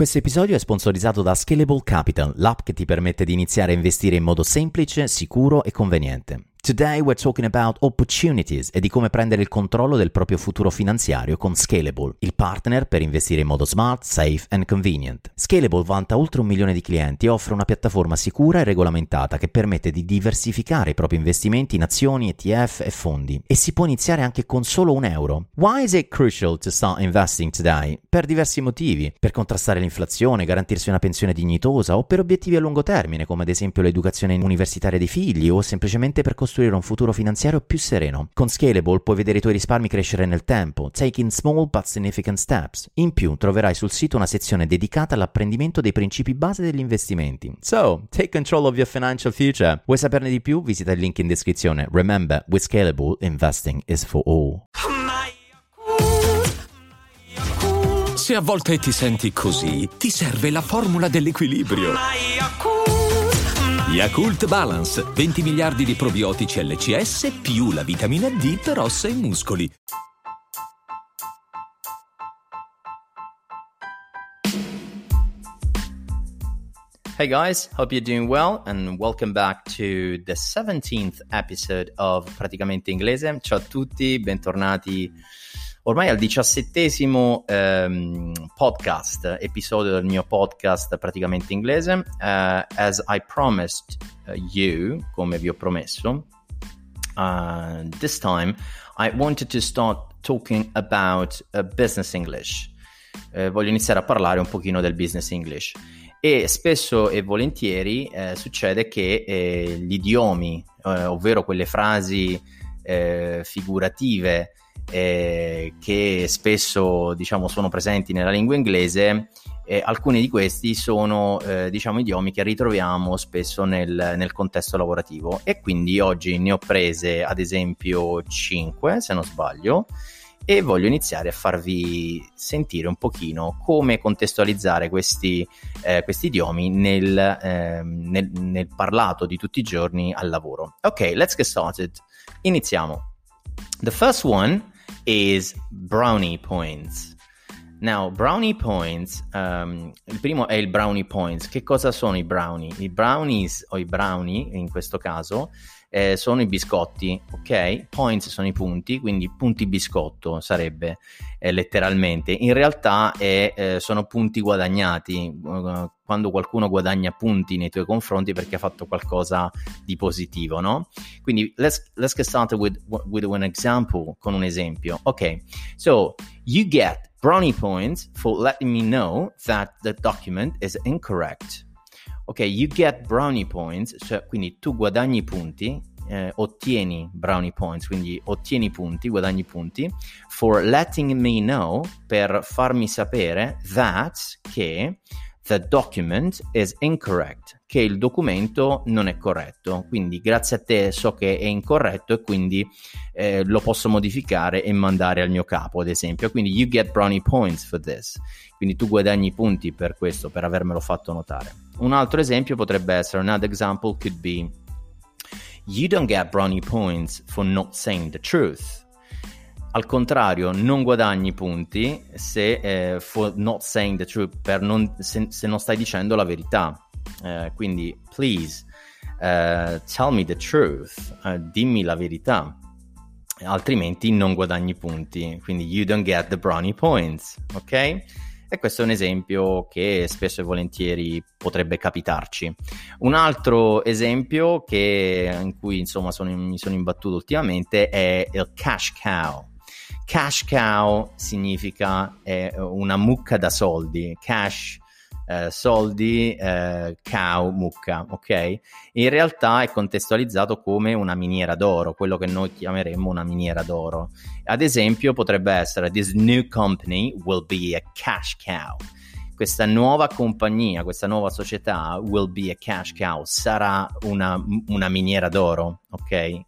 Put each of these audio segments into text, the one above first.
Questo episodio è sponsorizzato da Scalable Capital, l'app che ti permette di iniziare a investire in modo semplice, sicuro e conveniente. Today we're talking about opportunities e di come prendere il controllo del proprio futuro finanziario con Scalable, il partner per investire in modo smart, safe and convenient. Scalable vanta oltre un milione di clienti e offre una piattaforma sicura e regolamentata che permette di diversificare i propri investimenti in azioni, ETF e fondi. E si può iniziare anche con solo un euro. Why is it crucial to start investing today? Per diversi motivi. Per contrastare l'inflazione, garantirsi una pensione dignitosa o per obiettivi a lungo termine, come ad esempio l'educazione universitaria dei figli o semplicemente per costruire costruire un futuro finanziario più sereno. Con Scalable puoi vedere i tuoi risparmi crescere nel tempo, taking small but significant steps. In più troverai sul sito una sezione dedicata all'apprendimento dei principi base degli investimenti. So, take control of your financial future. Vuoi saperne di più? Visita il link in descrizione. Remember, with Scalable, investing is for all. Se a volte ti senti così, ti serve la formula dell'equilibrio. Yakult Balance, 20 miliardi di probiotici LCS più la vitamina D per ossa e muscoli. Hey guys, hope you're doing well and welcome back to the 17th episode of Praticamente Inglese. Ciao a tutti, bentornati ormai al diciassettesimo ehm, podcast, episodio del mio podcast praticamente inglese. Uh, as I promised uh, you, come vi ho promesso, uh, this time I wanted to start talking about business English. Uh, voglio iniziare a parlare un pochino del business English. E spesso e volentieri eh, succede che eh, gli idiomi, ovvero quelle frasi figurative eh, che spesso diciamo, sono presenti nella lingua inglese, eh, alcuni di questi sono eh, diciamo, idiomi che ritroviamo spesso nel, nel, contesto lavorativo e quindi oggi ne ho prese ad esempio 5 se non sbaglio e voglio iniziare a farvi sentire un pochino come contestualizzare questi, eh, questi idiomi nel, ehm, nel, nel parlato di tutti i giorni al lavoro. Ok, let's get started. Iniziamo. The first one is brownie points. Now, brownie points, um, il primo è il brownie points. Che cosa sono i brownie? I brownies o i brownie in questo caso eh, sono i biscotti, ok? Points sono i punti, quindi punti biscotto sarebbe eh, letteralmente. In realtà eh, sono punti guadagnati, uh, quando qualcuno guadagna punti nei tuoi confronti perché ha fatto qualcosa di positivo, no? Quindi let's, let's get started with, with an example, con un esempio. Ok, so you get brownie points for letting me know that the document is incorrect ok, you get brownie points, cioè quindi tu guadagni punti, eh, ottieni brownie points, quindi ottieni punti, guadagni punti, for letting me know, per farmi sapere that, che the document is incorrect, che il documento non è corretto. Quindi grazie a te so che è incorretto e quindi eh, lo posso modificare e mandare al mio capo, ad esempio. Quindi you get brownie points for this. Quindi tu guadagni punti per questo, per avermelo fatto notare. Un altro esempio potrebbe essere, another example could be You don't get brownie points for not saying the truth. Al contrario, non guadagni punti se eh, truth, non, se, se, non stai dicendo la verità. Eh, quindi, please, uh, tell me the truth, uh, dimmi la verità, altrimenti non guadagni punti. Quindi, you don't get the brownie points, ok? E questo è un esempio che spesso e volentieri potrebbe capitarci. Un altro esempio che, in cui insomma sono, mi sono imbattuto ultimamente è il cash cow. Cash cow significa eh, una mucca da soldi, cash eh, soldi, eh, cow, mucca, ok? In realtà è contestualizzato come una miniera d'oro, quello che noi chiameremmo una miniera d'oro. Ad esempio potrebbe essere This new company will be a cash cow. Questa nuova compagnia, questa nuova società will be a cash cow, sarà una, una miniera d'oro, ok?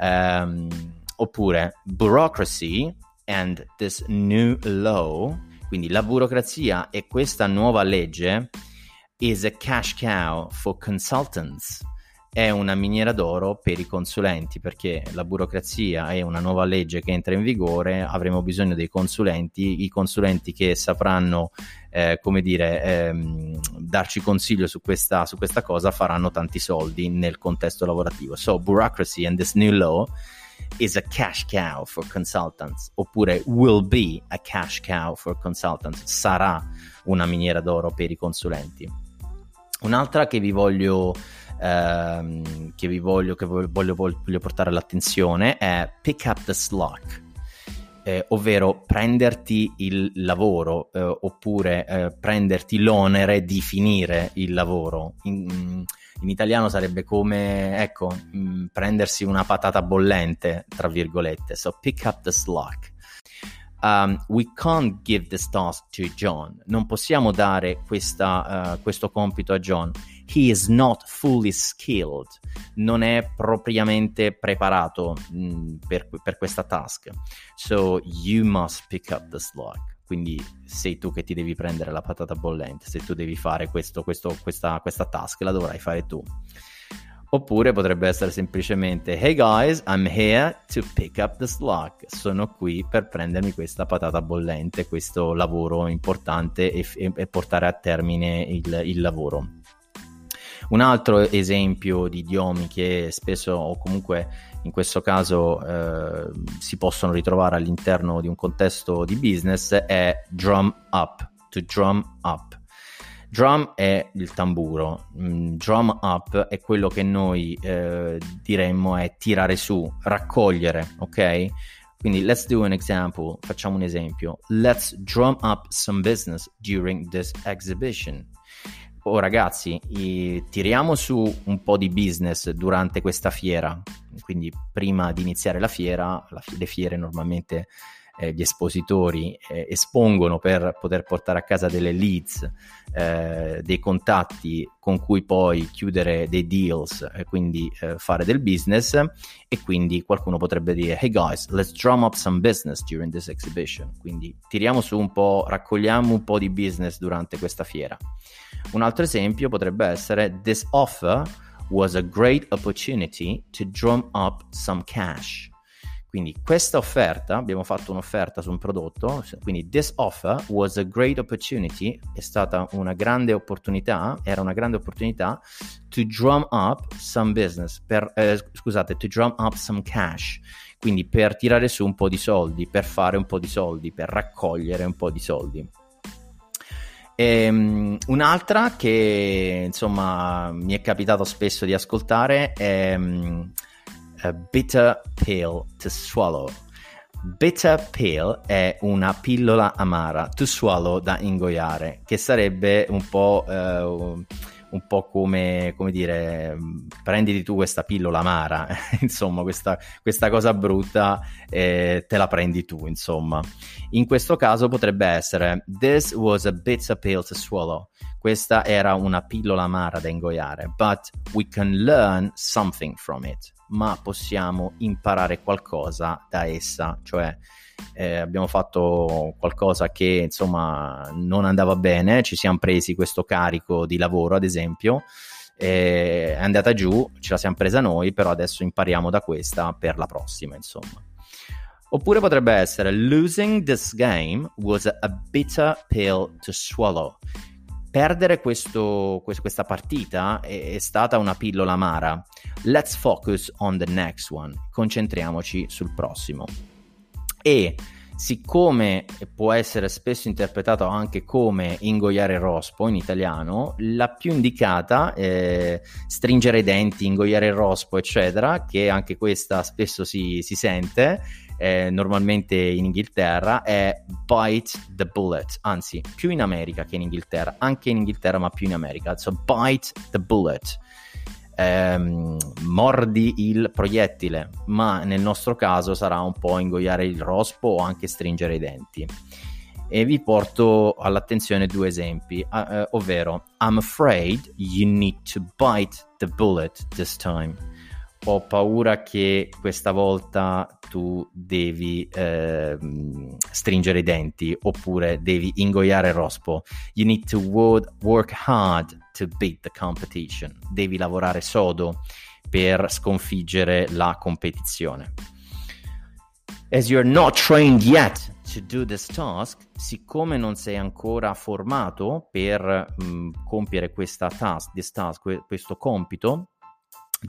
Um, oppure bureaucracy and this new law quindi la burocrazia e questa nuova legge is a cash cow for consultants. è una miniera d'oro per i consulenti perché la burocrazia è una nuova legge che entra in vigore, avremo bisogno dei consulenti, i consulenti che sapranno, eh, come dire, ehm, darci consiglio su questa, su questa cosa faranno tanti soldi nel contesto lavorativo. So, bureaucracy and this new law is a cash cow for consultants, oppure will be a cash cow for consultants, sarà una miniera d'oro per i consulenti. Un'altra che vi voglio, ehm, che vi voglio, che voglio, voglio portare all'attenzione è pick up the slack. Eh, ovvero prenderti il lavoro eh, oppure eh, prenderti l'onere di finire il lavoro. In, in italiano sarebbe come, ecco, mh, mm, prendersi una patata bollente, tra virgolette. So pick up the slack. Um, we can't give this task to John. Non possiamo dare questa, uh, questo compito a John. He is not fully skilled. Non è propriamente preparato mh, mm, per, per questa task. So you must pick up the slack quindi sei tu che ti devi prendere la patata bollente, se tu devi fare questo, questo, questa, questa task la dovrai fare tu. Oppure potrebbe essere semplicemente Hey guys, I'm here to pick up the slack. Sono qui per prendermi questa patata bollente, questo lavoro importante e, e, portare a termine il, il, lavoro. Un altro esempio di idiomi che spesso o comunque in questo caso eh, si possono ritrovare all'interno di un contesto di business è drum up, to drum up. Drum è il tamburo, mm, drum up è quello che noi eh, diremmo è tirare su, raccogliere, ok? Quindi let's do an example, facciamo un esempio. Let's drum up some business during this exhibition oh ragazzi, tiriamo su un po' di business durante questa fiera, quindi prima di iniziare la fiera, la, le fiere normalmente eh, gli espositori eh, espongono per poter portare a casa delle leads, eh, dei contatti con cui poi chiudere dei deals e quindi eh, fare del business e quindi qualcuno potrebbe dire hey guys let's drum up some business during this exhibition. Quindi tiriamo su un po' raccogliamo un po' di business durante questa fiera. Un altro esempio potrebbe essere this offer was a great opportunity to drum up some cash quindi questa offerta, abbiamo fatto un'offerta su un prodotto, quindi this offer was a great opportunity, è stata una grande opportunità, era una grande opportunità to drum up some business, per, eh, scusate, to drum up some cash, quindi per tirare su un po' di soldi, per fare un po' di soldi, per raccogliere un po' di soldi. E, um, un'altra che insomma mi è capitato spesso di ascoltare è um, a bitter pill to swallow. Bitter pill è una pillola amara to swallow da ingoiare, che sarebbe un po', eh, un po come, come, dire, prenditi tu questa pillola amara, insomma, questa, questa cosa brutta eh, te la prendi tu, insomma. In questo caso potrebbe essere This was a bitter pill to swallow. Questa era una pillola amara da ingoiare, but we can learn something from it ma possiamo imparare qualcosa da essa, cioè eh, abbiamo fatto qualcosa che insomma non andava bene, ci siamo presi questo carico di lavoro ad esempio, eh, è andata giù, ce la siamo presa noi, però adesso impariamo da questa per la prossima insomma. Oppure potrebbe essere Losing this game was a bitter pill to swallow perdere questo, questa partita è, è, stata una pillola amara. Let's focus on the next one. Concentriamoci sul prossimo. E siccome può essere spesso interpretato anche come ingoiare il rospo in italiano, la più indicata è stringere i denti, ingoiare il rospo, eccetera, che anche questa spesso si, si sente eh, normalmente in Inghilterra è Bite the Bullet, anzi più in America che in Inghilterra, anche in Inghilterra ma più in America, so Bite the Bullet. Ehm, mordi il proiettile, ma nel nostro caso sarà un po' ingoiare il rospo o anche stringere i denti. E vi porto all'attenzione due esempi, uh, ovvero I'm afraid you need to bite the bullet this time ho paura che questa volta tu devi eh, stringere i denti oppure devi ingoiare il rospo. You need to work hard to beat the competition. Devi lavorare sodo per sconfiggere la competizione. As you're not trained yet to do this task, siccome non sei ancora formato per mh, compiere questa task, task, questo compito,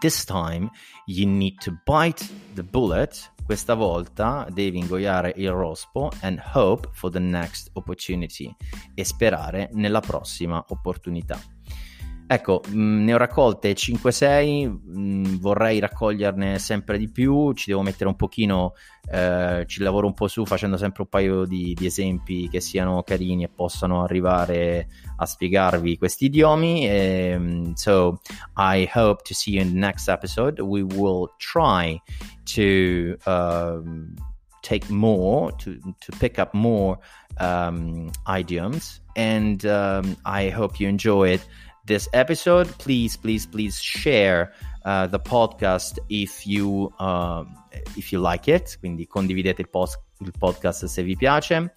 This time you need to bite the bullet. Questa volta devi ingoiare il rospo and hope for the next opportunity e sperare nella prossima opportunità. Ecco, mm, ne ho raccolte 5-6, mh, mm, vorrei raccoglierne sempre di più, ci devo mettere un pochino, eh, ci lavoro un po' su facendo sempre un paio di, di, esempi che siano carini e possano arrivare a spiegarvi questi idiomi. E, ehm, so, I hope to see you in the next episode. We will try to um, take more, to, to pick up more um, idioms, and um, I hope you enjoy it. This episode. Please, please, please share uh, the podcast if you, uh, if you like it. Quindi condividete il, post- il podcast se vi piace.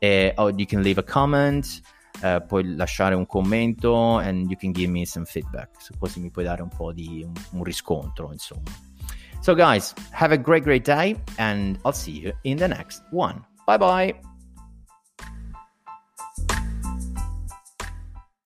E, or you can leave a comment. Uh, puoi lasciare un commento and you can give me some feedback. So, così mi puoi dare un po' di un, un riscontro, insomma. So, guys, have a great, great day, and I'll see you in the next one. Bye bye.